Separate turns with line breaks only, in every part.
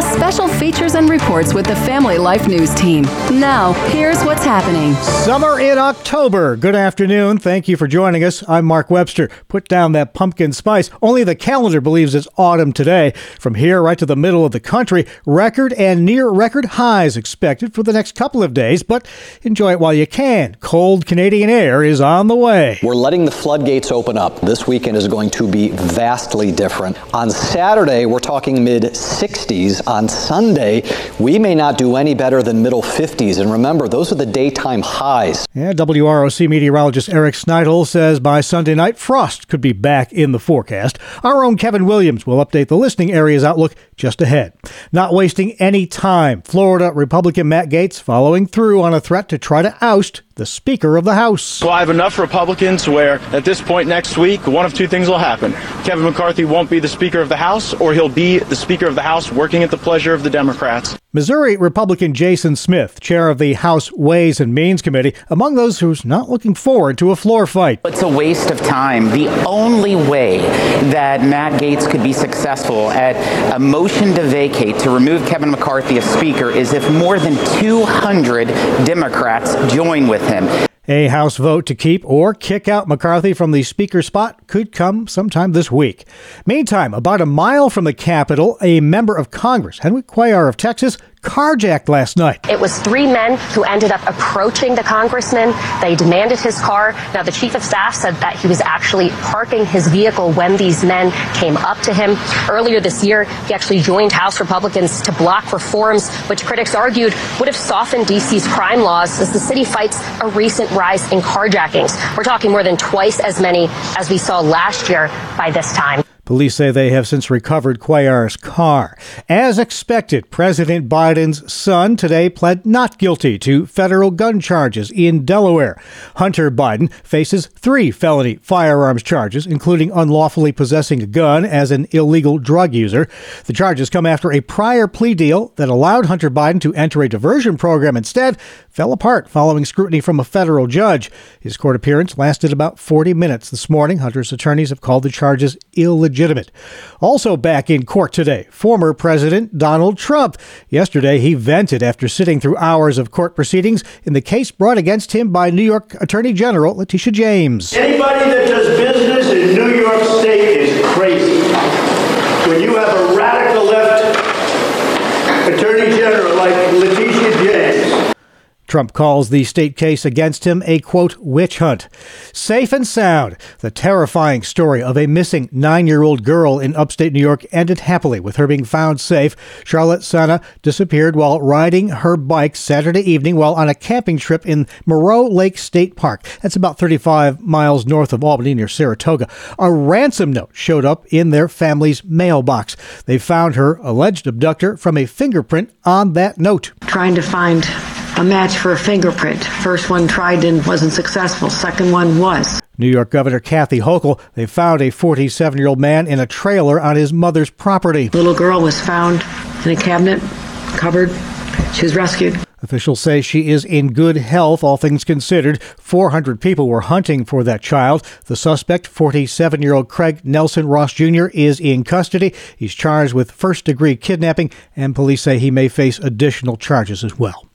plus special features and reports with the Family Life News team. Now, here's what's happening.
Summer in October. Good afternoon. Thank you for joining us. I'm Mark Webster. Put down that pumpkin spice. Only the calendar believes it's autumn today. From here right to the middle of the country, record and near record highs expected for the next couple of days, but enjoy it while you can. Cold Canadian air is on the way.
We're letting the floodgates open up. This weekend is going to be vastly different. On Saturday, we're talking mid 60s. On Sunday, we may not do any better than middle 50s. And remember, those are the daytime highs.
Yeah, WROC meteorologist Eric Snitil says by Sunday night, frost could be back in the forecast. Our own Kevin Williams will update the listening areas outlook just ahead. Not wasting any time, Florida Republican Matt Gaetz following through on a threat to try to oust the Speaker of the House.
Well, I have enough Republicans where at this point next week, one of two things will happen. Kevin McCarthy won't be the Speaker of the House, or he'll be the Speaker of the House working at the pleasure of the Democrats.
Missouri Republican Jason Smith, chair of the House Ways and Means Committee, among those who's not looking forward to a floor fight.
It's a waste of time. The only way that Matt Gaetz could be successful at a motion to vacate to remove Kevin McCarthy as Speaker is if more than 200 Democrats join with him.
A House vote to keep or kick out McCarthy from the Speaker spot could come sometime this week. Meantime, about a mile from the Capitol, a member of Congress, Henry Cuellar of Texas, carjacked last night.
It was three men who ended up approaching the congressman. They demanded his car. Now, the chief of staff said that he was actually parking his vehicle when these men came up to him. Earlier this year, he actually joined House Republicans to block reforms, which critics argued would have softened D.C.'s crime laws as the city fights a recent rise in carjackings. We're talking more than twice as many as we saw last year by this time.
Police say they have since recovered Cuellar's car. As expected, President Biden's son today pled not guilty to federal gun charges in Delaware. Hunter Biden faces three felony firearms charges, including unlawfully possessing a gun as an illegal drug user. The charges come after a prior plea deal that allowed Hunter Biden to enter a diversion program instead fell apart following scrutiny from a federal judge. His court appearance lasted about 40 minutes this morning. Hunter's attorneys have called the charges illegitimate. Also back in court today, former President Donald Trump. Yesterday, he vented after sitting through hours of court proceedings in the case brought against him by New York Attorney General Letitia James.
Anybody that does business in New York State is crazy. When you have a radical left Attorney General like Letitia James,
Trump calls the state case against him a quote witch hunt. Safe and sound, the terrifying story of a missing nine year old girl in upstate New York ended happily with her being found safe. Charlotte Sena disappeared while riding her bike Saturday evening while on a camping trip in Moreau Lake State Park. That's about 35 miles north of Albany near Saratoga. A ransom note showed up in their family's mailbox. They found her alleged abductor from a fingerprint on that note.
Trying to find a match for a fingerprint. First one tried and wasn't successful. Second one was.
New York Governor Kathy Hochul, they found a 47 year old man in a trailer on his mother's property.
Little girl was found in a cabinet, cupboard. She was rescued.
Officials say she is in good health, all things considered. 400 people were hunting for that child. The suspect, 47 year old Craig Nelson Ross Jr., is in custody. He's charged with first degree kidnapping, and police say he may face additional charges as well.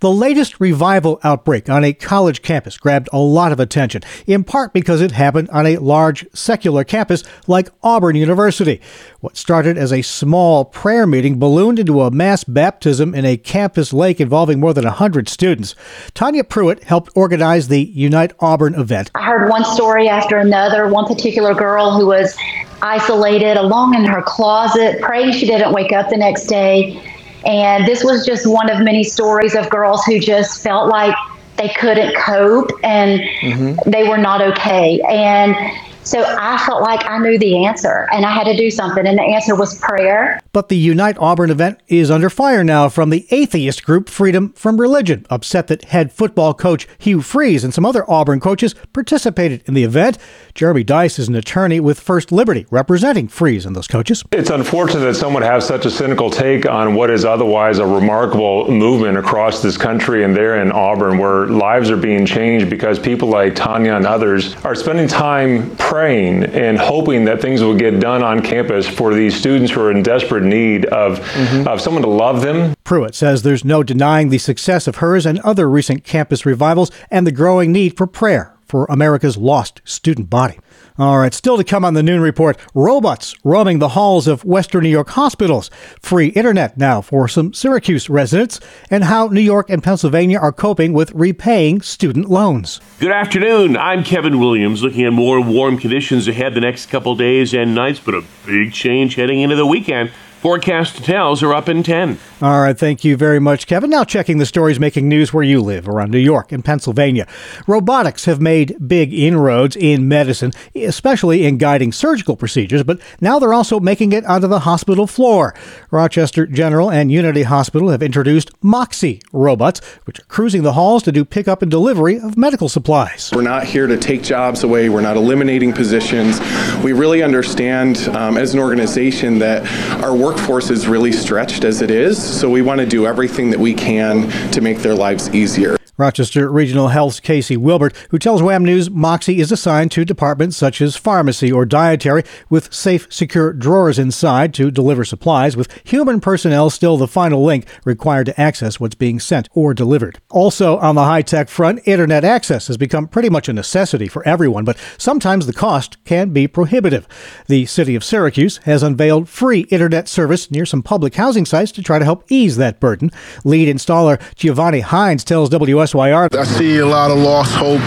The latest revival outbreak on a college campus grabbed a lot of attention, in part because it happened on a large secular campus like Auburn University. What started as a small prayer meeting ballooned into a mass baptism in a campus lake involving more than 100 students. Tanya Pruitt helped organize the Unite Auburn event.
I heard one story after another, one particular girl who was isolated alone in her closet, praying she didn't wake up the next day. And this was just one of many stories of girls who just felt like they couldn't cope and mm-hmm. they were not okay. And so I felt like I knew the answer and I had to do something, and the answer was prayer.
But the Unite Auburn event is under fire now from the atheist group Freedom from Religion, upset that head football coach Hugh Freeze and some other Auburn coaches participated in the event. Jeremy Dys is an attorney with First Liberty representing Freeze and those coaches.
It's unfortunate that someone has such a cynical take on what is otherwise a remarkable movement across this country and there in Auburn where lives are being changed because people like Tanya and others are spending time praying and hoping that things will get done on campus for these students who are in desperate need of, mm-hmm. of someone to love them.
Pruitt says there's no denying the success of hers and other recent campus revivals and the growing need for prayer for America's lost student body. All right, still to come on the Noon Report robots roaming the halls of Western New York hospitals, free internet now for some Syracuse residents, and how New York and Pennsylvania are coping with repaying student loans.
Good afternoon. I'm Kevin Williams, looking at more warm conditions ahead the next couple days and nights, but a big change heading into the weekend. Forecast details are up in 10.
All right, thank you very much, Kevin. Now checking the stories making news where you live around New York and Pennsylvania. Robotics have made big inroads in medicine, especially in guiding surgical procedures, but now they're also making it onto the hospital floor. Rochester General and Unity Hospital have introduced Moxi robots, which are cruising the halls to do pickup and delivery of medical supplies.
We're not here to take jobs away, we're not eliminating positions. We really understand um, as an organization that our workforce is really stretched as it is. So we want to do everything that we can to make their lives easier.
Rochester Regional Health's Casey Wilbert, who tells WHAM News Moxi is assigned to departments such as pharmacy or dietary with safe, secure drawers inside to deliver supplies, with human personnel still the final link required to access what's being sent or delivered. Also, on the high tech front, internet access has become pretty much a necessity for everyone, but sometimes the cost can be prohibitive. The city of Syracuse has unveiled free internet service near some public housing sites to try to help ease that burden. Lead installer Giovanni Hines tells WS SYR.
I see a lot of lost hope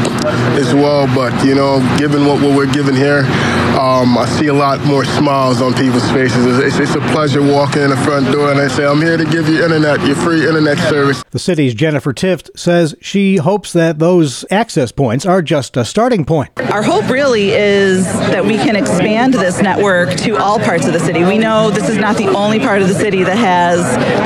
as well, but you know, given what, what we're given here, um, I see a lot more smiles on people's faces. It's, it's, a pleasure walking in the front door and they say, I'm here to give you internet, your free internet service.
The city's Jennifer Tifft says she hopes that those access points are just a starting point.
Our hope really is that we can expand this network to all parts of the city. We know this is not the only part of the city that has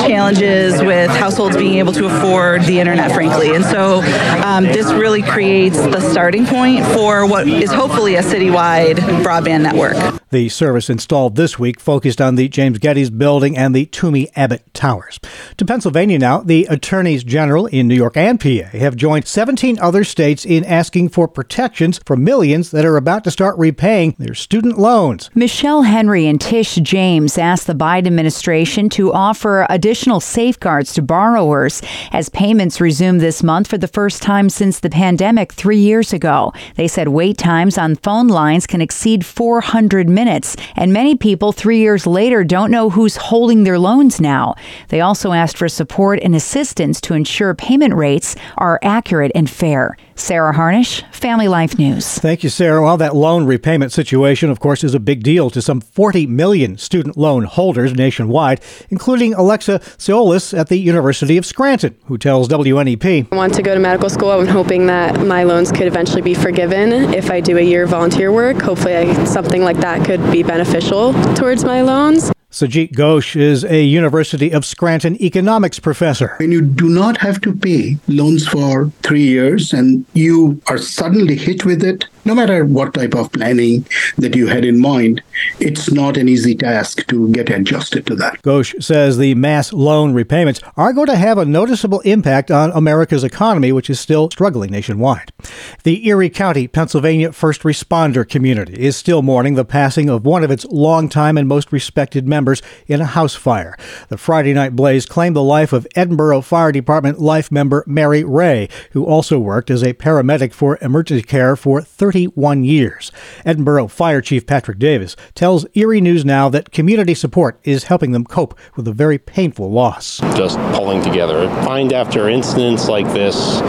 challenges with households being able to afford the internet, frankly. And so um, this really creates the starting point for what is hopefully a citywide broadband network.
The service installed this week focused on the James Geddes building and the Toomey Abbott Towers. To Pennsylvania now, the attorneys general in New York and PA have joined 17 other states in asking for protections for millions that are about to start repaying their student loans.
Michelle Henry and Tish James asked the Biden administration to offer additional safeguards to borrowers as payments resume this month for the first time since the pandemic three years ago. They said wait times on phone lines can exceed 400 minutes, and many people three years later don't know who's holding their loans now. They also asked for support and assistance to ensure payment rates are accurate and fair. Sarah Harnish, Family Life News.
Thank you, Sarah. Well, that loan repayment situation, of course, is a big deal to some 40 million student loan holders nationwide, including Alexa Siolis at the University of Scranton, who tells WNEP.
I want to go to medical school. I'm hoping that my loans could eventually be forgiven if I do a year of volunteer work. Hopefully, I, something like that could be beneficial towards my loans.
Sajit Ghosh is a University of Scranton economics professor.
When you do not have to pay loans for three years and you are suddenly hit with it, no matter what type of planning that you had in mind, it's not an easy task to get adjusted to that.
Ghosh says the mass loan repayments are going to have a noticeable impact on America's economy, which is still struggling nationwide. The Erie County, Pennsylvania first responder community is still mourning the passing of one of its longtime and most respected members in a house fire. The Friday night blaze claimed the life of Edinboro Fire Department life member Mary Ray, who also worked as a paramedic for EmergyCare for 30 31 years. Edinboro Fire Chief Patrick Davis tells Erie News Now that community support is helping them cope with a very painful loss.
Just pulling together. Find after incidents like this,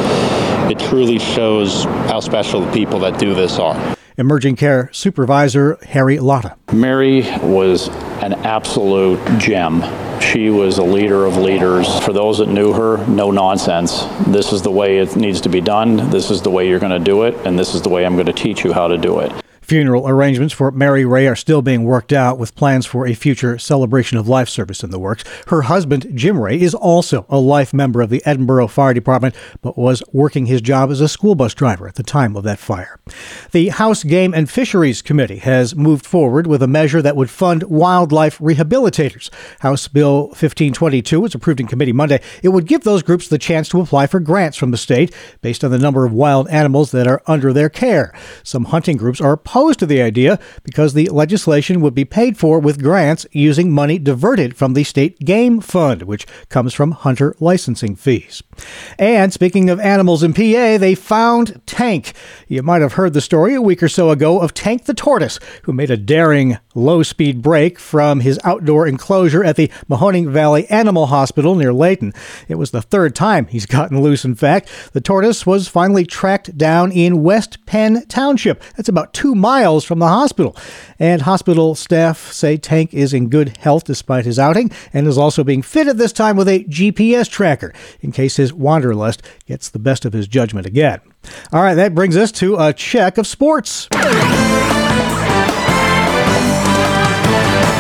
it truly shows how special the people that do this are.
EmergyCare Supervisor Harry Lotta.
Mary was an absolute gem. She was a leader of leaders. For those that knew her, no nonsense. This is the way it needs to be done. This is the way you're going to do it, and this is the way I'm going to teach you how to do it.
Funeral arrangements for Mary Ray are still being worked out with plans for a future celebration of life service in the works. Her husband, Jim Ray, is also a life member of the Edinboro Fire Department, but was working his job as a school bus driver at the time of that fire. The House Game and Fisheries Committee has moved forward with a measure that would fund wildlife rehabilitators. House Bill 1522 was approved in committee Monday. It would give those groups the chance to apply for grants from the state based on the number of wild animals that are under their care. Some hunting groups are opposed to the idea because the legislation would be paid for with grants using money diverted from the state game fund, which comes from hunter licensing fees. And speaking of animals in PA, they found Tank. You might have heard the story a week or so ago of Tank the tortoise, who made a daring low speed break from his outdoor enclosure at the Mahoning Valley Animal Hospital near Layton. It was the third time he's gotten loose, in fact. The tortoise was finally tracked down in West Penn Township. That's about two miles from the hospital. And hospital staff say Tank is in good health despite his outing and is also being fitted this time with a GPS tracker in case his wanderlust gets the best of his judgment again. All right, that brings us to a check of sports.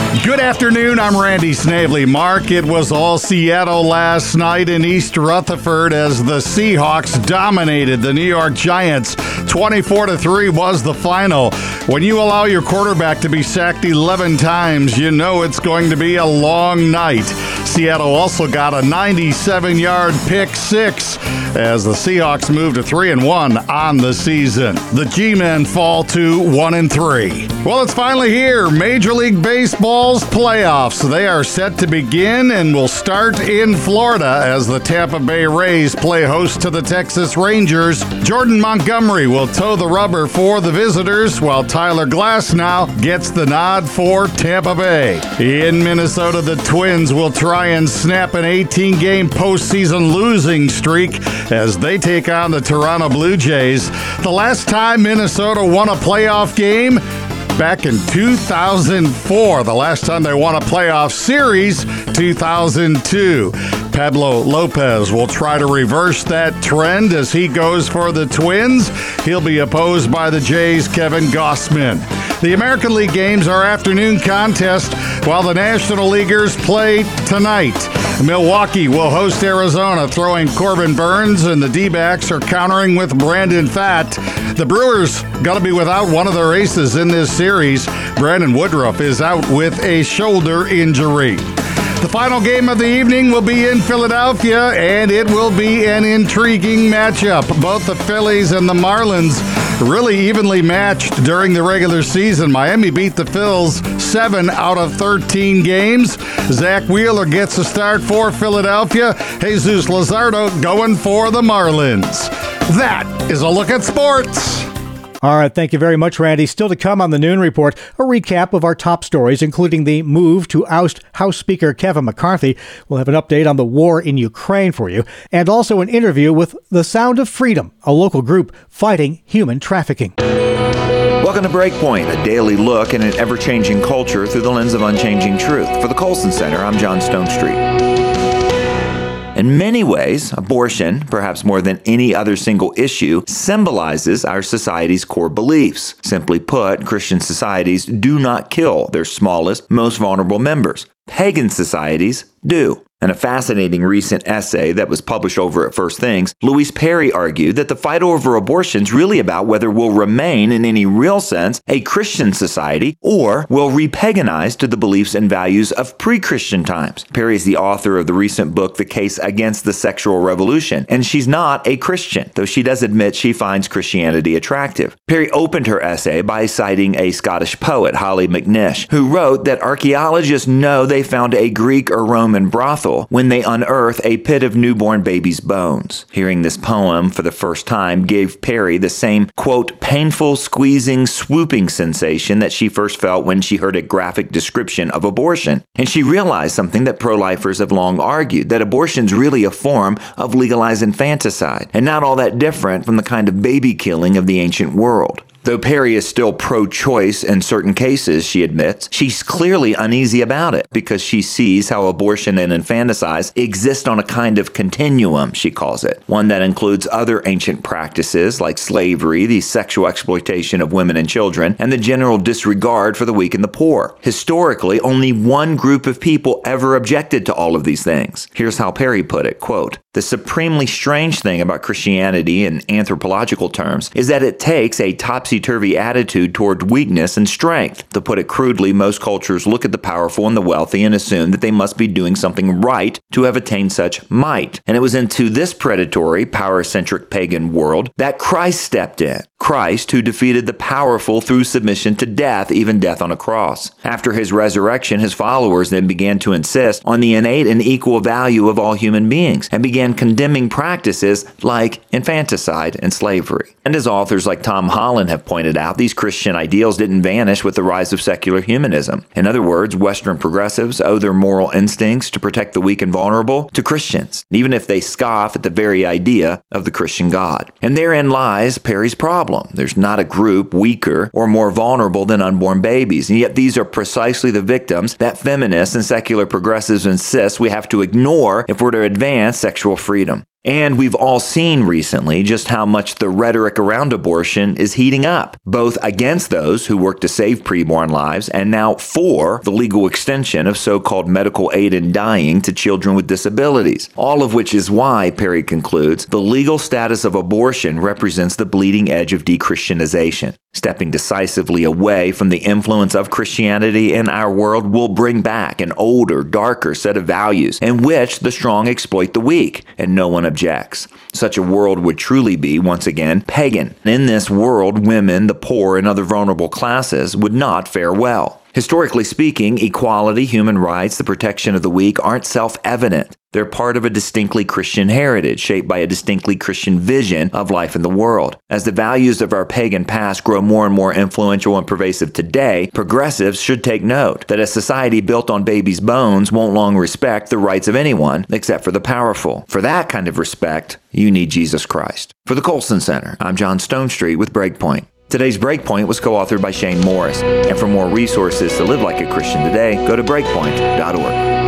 Good afternoon. I'm Randy Snavely. Mark, it was all Seattle last night in East Rutherford as the Seahawks dominated the New York Giants. 24 to 3 was the final. When you allow your quarterback to be sacked 11 times, you know it's going to be a long night. Seattle also got a 97 yard pick six as the Seahawks move to 3 and 1 on the season. The G Men fall to 1 and 3. Well, it's finally here. Major League Baseball's playoffs. They are set to begin and will start in Florida as the Tampa Bay Rays play host to the Texas Rangers. Jordan Montgomery will toe the rubber for the visitors, while Tyler Glasnow gets the nod for Tampa Bay. In Minnesota, the Twins will try and snap an 18 game postseason losing streak as they take on the Toronto Blue Jays. The last time Minnesota won a playoff game, back in 2004. The last time they won a playoff series, 2002. Pablo Lopez will try to reverse that trend as he goes for the Twins. He'll be opposed by the Jays' Kevin Gausman. The American League games are afternoon contest while the National Leaguers play tonight. Milwaukee will host Arizona, throwing Corbin Burnes, and the D backs are countering with Brandon Pfaadt. The Brewers going to be without one of their aces in this series. Brandon Woodruff is out with a shoulder injury. The final game of the evening will be in Philadelphia, and it will be an intriguing matchup. Both the Phillies and the Marlins really evenly matched during the regular season. Miami beat the Phils seven out of 13 games. Zack Wheeler gets a start for Philadelphia. Jesus Luzardo going for the Marlins. That is a look at sports.
All right, thank you very much, Randy. Still to come on the Noon Report, a recap of our top stories, including the move to oust House Speaker Kevin McCarthy. We'll have an update on the war in Ukraine for you, and also an interview with The Sound of Freedom, a local group fighting human trafficking.
Welcome to Breakpoint, a daily look at an ever changing culture through the lens of unchanging truth. For the Colson Center, I'm John Stonestreet. In many ways, abortion, perhaps more than any other single issue, symbolizes our society's core beliefs. Simply put, Christian societies do not kill their smallest, most vulnerable members. Pagan societies do. In a fascinating recent essay that was published over at First Things, Louise Perry argued that the fight over abortion is really about whether we'll remain, in any real sense, a Christian society or will repaganize to the beliefs and values of pre Christian times. Perry is the author of the recent book, The Case Against the Sexual Revolution, and she's not a Christian, though she does admit she finds Christianity attractive. Perry opened her essay by citing a Scottish poet, Hollie McNish, who wrote that archaeologists know they found a Greek or Roman brothel when they unearth a pit of newborn baby's bones. Hearing this poem for the first time gave Perry the same, quote, painful, squeezing, swooping sensation that she first felt when she heard a graphic description of abortion. And she realized something that pro lifers have long argued that abortion's really a form of legalized infanticide, and not all that different from the kind of baby killing of the ancient world. Though Perry is still pro choice in certain cases, she admits, she's clearly uneasy about it because she sees how abortion and infanticide exist on a kind of continuum, she calls it, one that includes other ancient practices like slavery, the sexual exploitation of women and children, and the general disregard for the weak and the poor. Historically, only one group of people ever objected to all of these things. Here's how Perry put it, quote, the supremely strange thing about Christianity in anthropological terms is that it takes a topsy turvy attitude toward weakness and strength. To put it crudely, most cultures look at the powerful and the wealthy and assume that they must be doing something right to have attained such might. And it was into this predatory, power centric pagan world that Christ stepped in. Christ, who defeated the powerful through submission to death, even death on a cross. After his resurrection, his followers then began to insist on the innate and equal value of all human beings and began condemning practices like infanticide and slavery. And as authors like Tom Holland have pointed out, these Christian ideals didn't vanish with the rise of secular humanism. In other words, Western progressives owe their moral instincts to protect the weak and vulnerable to Christians, even if they scoff at the very idea of the Christian God. And therein lies Perry's problem. There's not a group weaker or more vulnerable than unborn babies, and yet these are precisely the victims that feminists and secular progressives insist we have to ignore if we're to advance sexual freedom. And we've all seen recently just how much the rhetoric around abortion is heating up, both against those who work to save preborn lives and now for the legal extension of so called medical aid in dying to children with disabilities. All of which is why, Perry concludes, the legal status of abortion represents the bleeding edge of dechristianization. Stepping decisively away from the influence of Christianity in our world will bring back an older, darker set of values in which the strong exploit the weak and no one objects. Such a world would truly be, once again, pagan. In this world, women, the poor, and other vulnerable classes would not fare well. Historically speaking, equality, human rights, the protection of the weak aren't self evident. They're part of a distinctly Christian heritage, shaped by a distinctly Christian vision of life in the world. As the values of our pagan past grow more and more influential and pervasive today, progressives should take note that a society built on babies' bones won't long respect the rights of anyone except for the powerful. For that kind of respect, you need Jesus Christ. For the Colson Center, I'm John Stonestreet with Breakpoint. Today's Breakpoint was co authored by Shane Morris. And for more resources to live like a Christian today, go to breakpoint.org.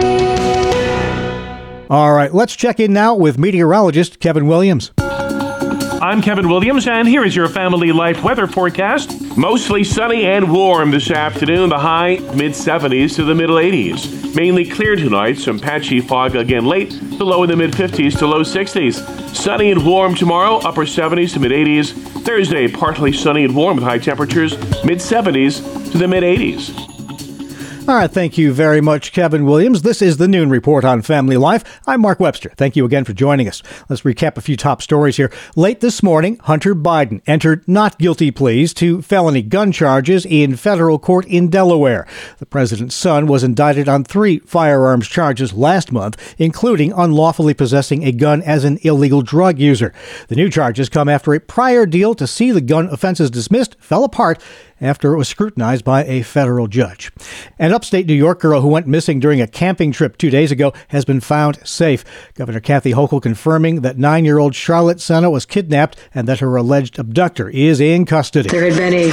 All right, let's check in now with meteorologist Kevin Williams.
I'm Kevin Williams, and here is your family life weather forecast. Mostly sunny and warm this afternoon, the high mid 70s to the middle 80s. Mainly clear tonight, some patchy fog again late, the low in the mid 50s to low 60s. Sunny and warm tomorrow, upper 70s to mid 80s. Thursday, partly sunny and warm with high temperatures, mid 70s to the mid 80s.
All right, thank you very much, Kevin Williams. This is the Noon Report on Family Life. I'm Mark Webster. Thank you again for joining us. Let's recap a few top stories here. Late this morning, Hunter Biden entered not guilty pleas to felony gun charges in federal court in Delaware. The president's son was indicted on three firearms charges last month, including unlawfully possessing a gun as an illegal drug user. The new charges come after a prior deal to see the gun offenses dismissed fell apart after it was scrutinized by a federal judge. An upstate New York girl who went missing during a camping trip two days ago has been found safe. Governor Kathy Hochul confirming that nine year old Charlotte Sena was kidnapped and that her alleged abductor is in custody.
There had been a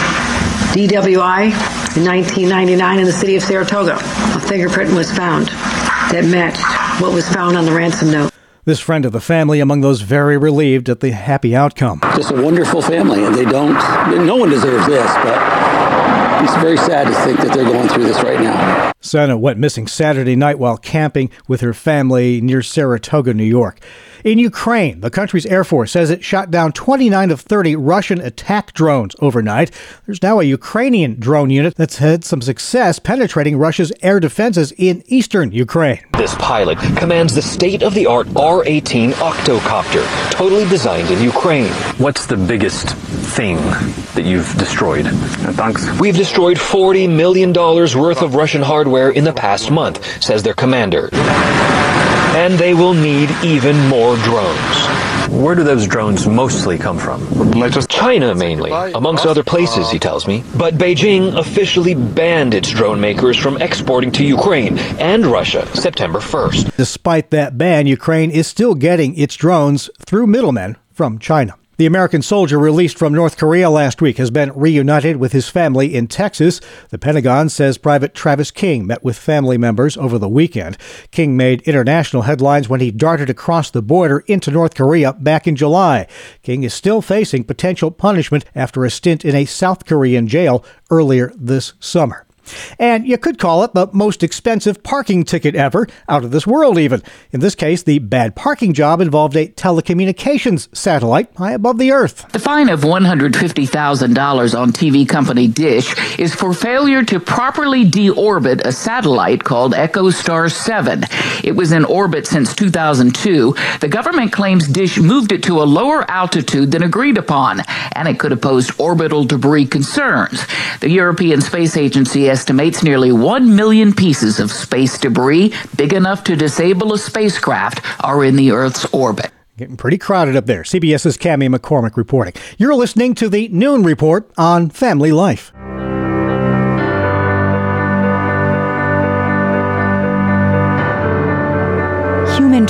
DWI in 1999 in the city of Saratoga. A fingerprint was found that matched what was found on the ransom note.
This friend of the family among those very relieved at the happy outcome.
Just a wonderful family, and they don't, no one deserves this, but it's very sad to think that they're going through this right now.
Sena went missing Saturday night while camping with her family near Saratoga, New York. In Ukraine, the country's Air Force says it shot down 29 of 30 Russian attack drones overnight. There's now a Ukrainian drone unit that's had some success penetrating Russia's air defenses in eastern Ukraine.
This pilot commands the state of the art R 18 octocopter, totally designed in Ukraine.
What's the biggest thing that you've destroyed?
thanks. We've destroyed $40 million worth of Russian hardware in the past month, says their commander and they will need even more drones.
Where do those drones mostly come from?
China mainly, amongst other places, he tells me. But Beijing officially banned its drone makers from exporting to Ukraine and Russia September 1st.
Despite that ban, Ukraine is still getting its drones through middlemen from China. The American soldier released from North Korea last week has been reunited with his family in Texas. The Pentagon says Private Travis King met with family members over the weekend. King made international headlines when he darted across the border into North Korea back in July. King is still facing potential punishment after a stint in a South Korean jail earlier this summer. And you could call it the most expensive parking ticket ever, out of this world even. In this case, the bad parking job involved a telecommunications satellite high above the earth.
The fine of $150,000 on TV company Dish is for failure to properly deorbit a satellite called EchoStar 7. It was in orbit since 2002. The government claims Dish moved it to a lower altitude than agreed upon, and it could have posed orbital debris concerns. The European Space Agency estimates nearly 1 million pieces of space debris big enough to disable a spacecraft are in the Earth's orbit.
Getting pretty crowded up there. CBS's Cami McCormick reporting. You're listening to the Noon Report on Family Life.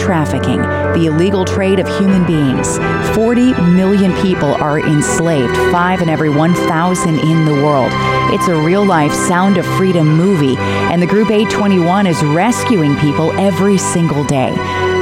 Trafficking, the illegal trade of human beings. 40 million people are enslaved, five in every 1,000 in the world. It's a real life Sound of Freedom movie, and the Group A21 is rescuing people every single day.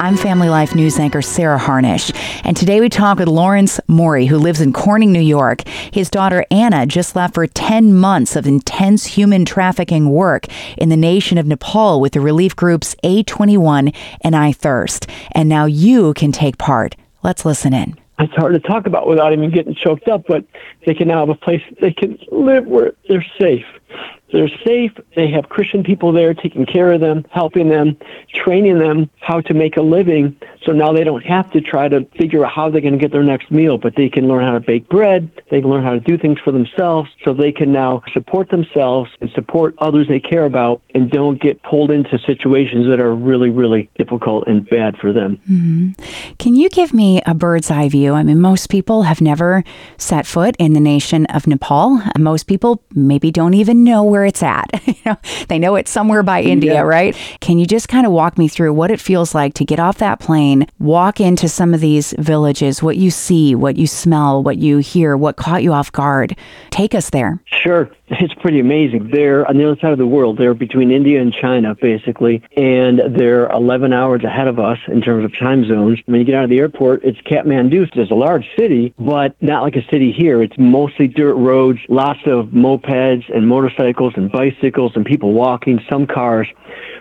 I'm Family Life News anchor Sarah Harnish, and today we talk with Lawrence Maury, who lives in Corning, New York. His daughter Anna just left for 10 months of intense human trafficking work in the nation of Nepal with the relief groups A21 and I Thirst. And now you can take part. Let's listen in
it's hard to talk about without even getting choked up, but they can now have a place they can live where they're safe. They're safe. They have Christian people there taking care of them, helping them, training them how to make a living. So now they don't have to try to figure out how they're going to get their next meal, but they can learn how to bake bread. They can learn how to do things for themselves so they can now support themselves and support others they care about and don't get pulled into situations that are really, really difficult and bad for them.
Mm-hmm. Can you give me a bird's eye view? I mean, most people have never set foot in the nation of Nepal. Most people maybe don't even know where it's at. you know, they know it's somewhere by India, yeah. right? Can you just kind of walk me through what it feels like to get off that plane, walk into some of these villages, what you see, what you smell, what you hear, what caught you off guard? Take us there.
Sure. It's pretty amazing. They're on the other side of the world. They're between India and China, basically, and they're 11 hours ahead of us in terms of time zones. When you get out of the airport, it's Kathmandu. It's a large city, but not like a city here. It's mostly dirt roads, lots of mopeds and motorcycles and bicycles and people walking, some cars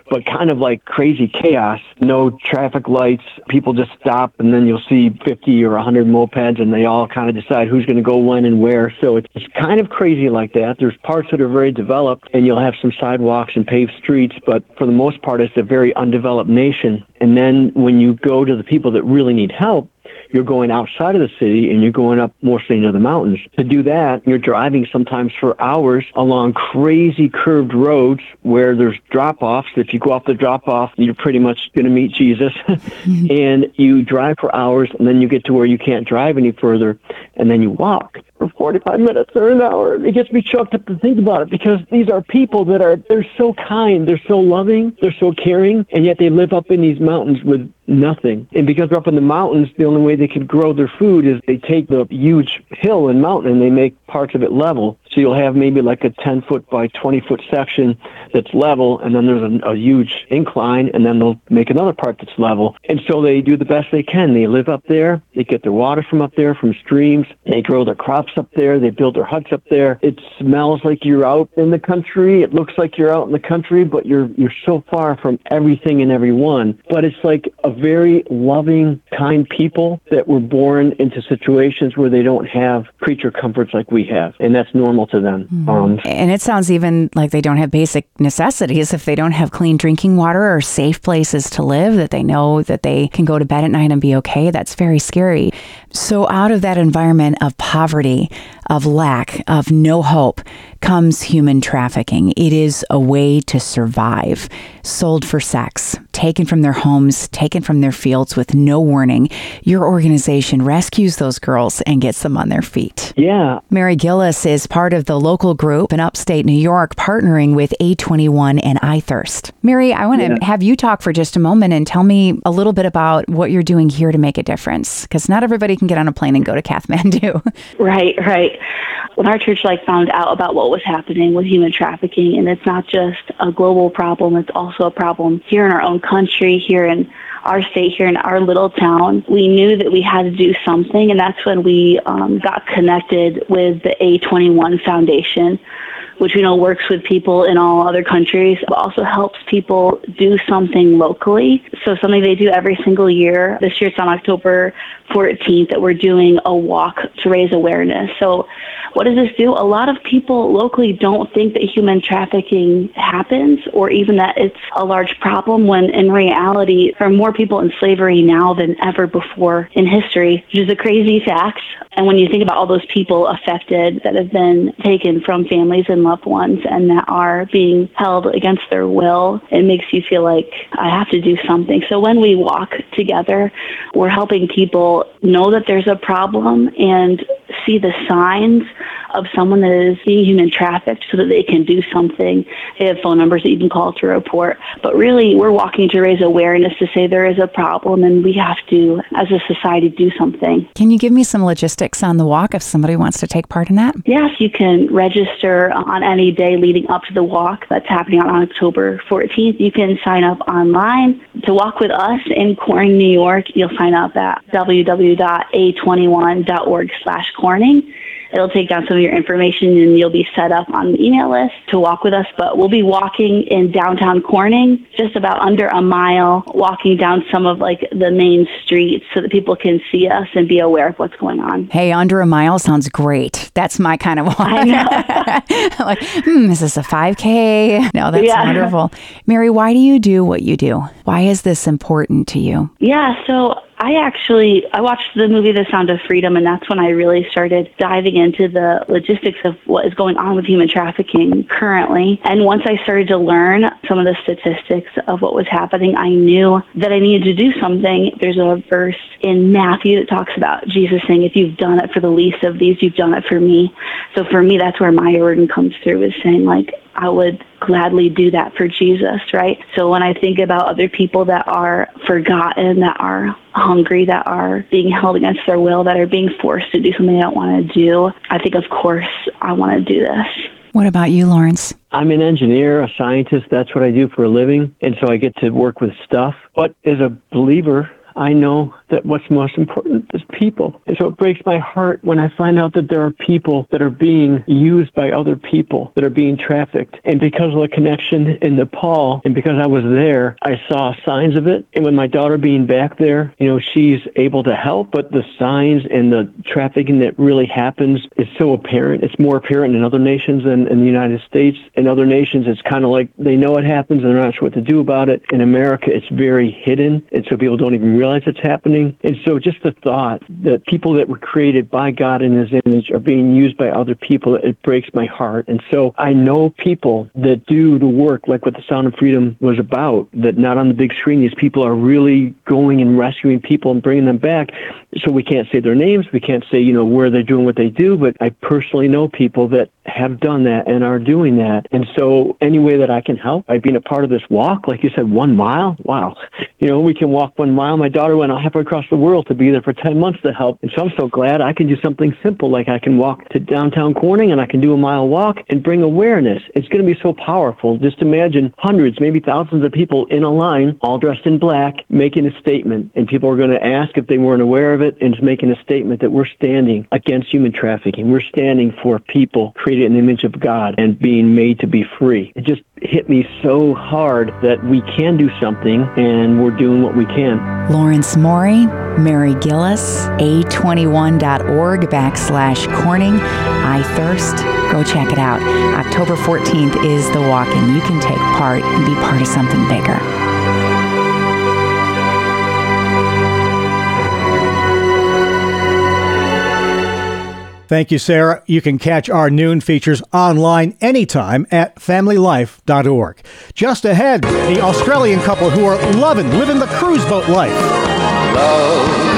but kind of like crazy chaos. No traffic lights. People just stop, and then you'll see 50 or 100 mopeds, and they all kind of decide who's going to go when and where. So it's, kind of crazy like that. There's parts that are very developed, and you'll have some sidewalks and paved streets, but for the most part, it's a very undeveloped nation. And then when you go to the people that really need help, you're going outside of the city and you're going up mostly into the mountains. To do that, you're driving sometimes for hours along crazy curved roads where there's drop offs. If you go off the drop off, you're pretty much going to meet Jesus. Mm-hmm. and you drive for hours and then you get to where you can't drive any further and then you walk for 45 minutes or an hour. It gets me choked up to think about it because these are people that are, they're so kind, they're so loving, they're so caring, and yet they live up in these mountains with nothing. And because they're up in the mountains, the only way they can grow their food is they take the huge hill and mountain and they make parts of it level. So you'll have maybe like a 10 foot by 20 foot section that's level, and then there's a, a, huge incline, and then they'll make another part that's level. And so they do the best they can. They live up there. They get their water from up there, from streams. They grow their crops up there. They build their huts up there. It smells like you're out in the country. It looks like you're out in the country, but you're you're so far from everything and everyone. But it's like a very loving, kind people that were born into situations where they don't have creature comforts like we have, and that's normal to them.
Mm-hmm. Um, and it sounds even like they don't have basic necessities if they don't have clean drinking water or safe places to live that they know that they can go to bed at night and be okay. That's very scary. So, out of that environment of poverty, of lack, of no hope, comes human trafficking. It is a way to survive, sold for sex, taken from their homes, taken from their fields with no warning. Your organization rescues those girls and gets them on their feet.
Yeah.
Mary Gillis is part of the local group in upstate New York partnering with A21 and iThirst. Mary, I want to
Yeah.
have you talk for just a moment and tell me a little bit about what you're doing here to make a difference because not everybody can get on a plane and go to Kathmandu.
Right, right. When our church like found out about what was happening with human trafficking, and it's not just a global problem, it's also a problem here in our own country, here in our state, here in our little town. We knew that we had to do something, and that's when we um, got connected with the A21 Foundation which we know works with people in all other countries, but also helps people do something locally. So something they do every single year. This year it's on October 14th that we're doing a walk to raise awareness. So what does this do? A lot of people locally don't think that human trafficking happens or even that it's a large problem when in reality there are more people in slavery now than ever before in history, which is a crazy fact. And when you think about all those people affected that have been taken from families and loved ones and that are being held against their will, it makes you feel like I have to do something. So when we walk together, we're helping people know that there's a problem and see the signs of someone that is being human trafficked so that they can do something. They have phone numbers that you can call to report. But really, we're walking to raise awareness to say there is a problem and we have to, as a society, do something.
Can you give me some logistics on the walk if somebody wants to take part in that?
Yes, you can register on any day leading up to the walk that's happening on October 14th. You can sign up online to walk with us in Corning, New York. You'll sign up at www.a21.org slash Corning. It'll take down some of your information and you'll be set up on the email list to walk with us. But we'll be walking in downtown Corning, just about under a mile, walking down some of like the main streets so that people can see us and be aware of what's going on.
Hey, under a mile sounds great. That's my kind of walk.
I know.
like, hmm, is this a 5K? No, that's
Yeah.
wonderful. Mary, why do you do what you do? Why is this important to you?
Yeah, so I actually I watched the movie The Sound of Freedom and that's when I really started diving into the logistics of what is going on with human trafficking currently. And once I started to learn some of the statistics of what was happening, I knew that I needed to do something. There's a verse in Matthew that talks about Jesus saying, if you've done it for the least of these, you've done it for me. So for me, that's where my word comes through is saying like, I would gladly do that for Jesus, right? So when I think about other people that are forgotten, that are hungry, that are being held against their will, that are being forced to do something they don't want to do, I think, of course, I want to do this.
What about you, Lawrence?
I'm an engineer, a scientist. That's what I do for a living. And so I get to work with stuff. But as a believer, I know that what's most important is people. And so it breaks my heart when I find out that there are people that are being used by other people, that are being trafficked. And because of the connection in Nepal, and because I was there, I saw signs of it. And with my daughter being back there, you know, she's able to help, but the signs and the trafficking that really happens is so apparent. It's more apparent in other nations than in the United States. In other nations, it's kind of like they know it happens and they're not sure what to do about it. In America, it's very hidden. And so people don't even realize it's happening. And so just the thought that people that were created by God in his image are being used by other people, it breaks my heart. And so I know people that do the work like what the Sound of Freedom was about, that not on the big screen, these people are really going and rescuing people and bringing them back. So we can't say their names. We can't say, you know, where they're doing what they do, but I personally know people that have done that and are doing that. And so any way that I can help by being a part of this walk, like you said, one mile, wow. You know, we can walk one mile. My daughter went halfway across the world to be there for 10 months to help. And so I'm so glad I can do something simple, like I can walk to downtown Corning and I can do a mile walk and bring awareness. It's going to be so powerful. Just imagine hundreds, maybe thousands of people in a line, all dressed in black, making a statement. And people are going to ask if they weren't aware of it and just making a statement that we're standing against human trafficking. We're standing for people created in the image of God and being made to be free. It just hit me so hard that we can do something and we're doing what we can.
Lawrence Morey, Mary Gillis, a21.org backslash Corning. I thirst. Go check it out. October 14th is the walk, and you can take part and be part of something bigger.
Thank you, Sarah. You can catch our noon features online anytime at familylife.org. Just ahead, the Australian couple who are loving living the cruise boat life.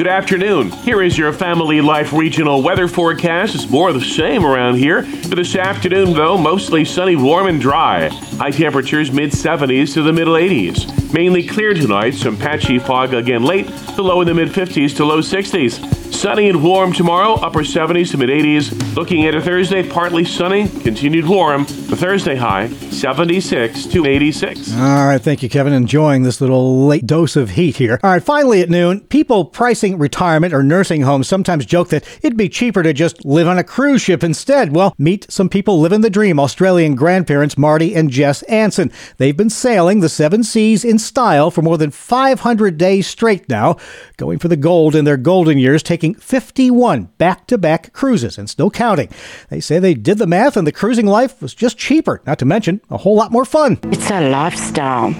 Good afternoon. Here is your Family Life regional weather forecast. It's more of the same around here. For this afternoon, though, mostly sunny, warm, and dry. High temperatures mid 70s to the middle 80s. Mainly clear tonight, some patchy fog again late, the low in the mid 50s to low 60s. Sunny and warm tomorrow, upper 70s to mid 80s. Looking at a Thursday, partly sunny, continued warm. The Thursday high, 76 to 86.
All right, thank you, Kevin. Enjoying this little late dose of heat here. All right, finally at noon, people pricing retirement or nursing homes sometimes joke that it'd be cheaper to just live on a cruise ship instead. Well, meet some people living the dream Australian grandparents Marty and Jess Ansen. They've been sailing the seven seas in style for more than 500 days straight now, going for the gold in their golden years, taking 51 back to back cruises and still counting. They say they did the math and the cruising life was just cheaper, not to mention a whole lot more fun.
It's a lifestyle.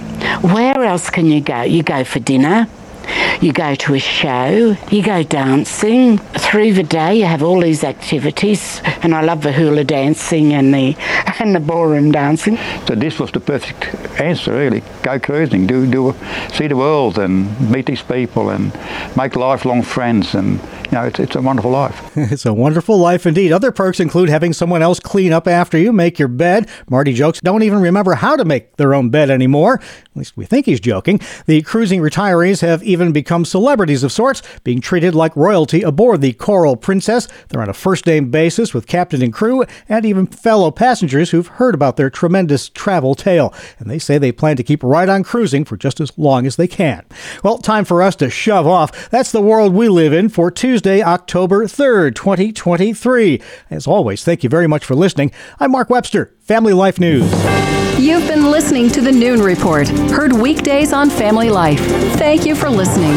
Where else can you go? You go for dinner, you go to a show, you go dancing. Through the day, you have all these activities, and I love the hula dancing and the and the ballroom dancing.
So this was the perfect answer, really. Go cruising, do do see the world, and meet these people, and make lifelong friends, and you know, it's, it's a wonderful life.
it's a wonderful life indeed. Other perks include having someone else clean up after you, make your bed. Marty jokes don't even remember how to make their own bed anymore. At least we think he's joking. The cruising retirees have even become celebrities of sorts, being treated like royalty aboard the Coral Princess. They're on a first name basis with captain and crew, and even fellow passengers who've heard about their tremendous travel tale. And they say they plan to keep right on cruising for just as long as they can. Well, time for us to shove off. That's the world we live in for Tuesday, October 3rd, 2023. As always, thank you very much for listening. I'm Mark Webster, Family Life News.
You've been listening to the Noon Report, heard weekdays on Family Life. Thank you for listening.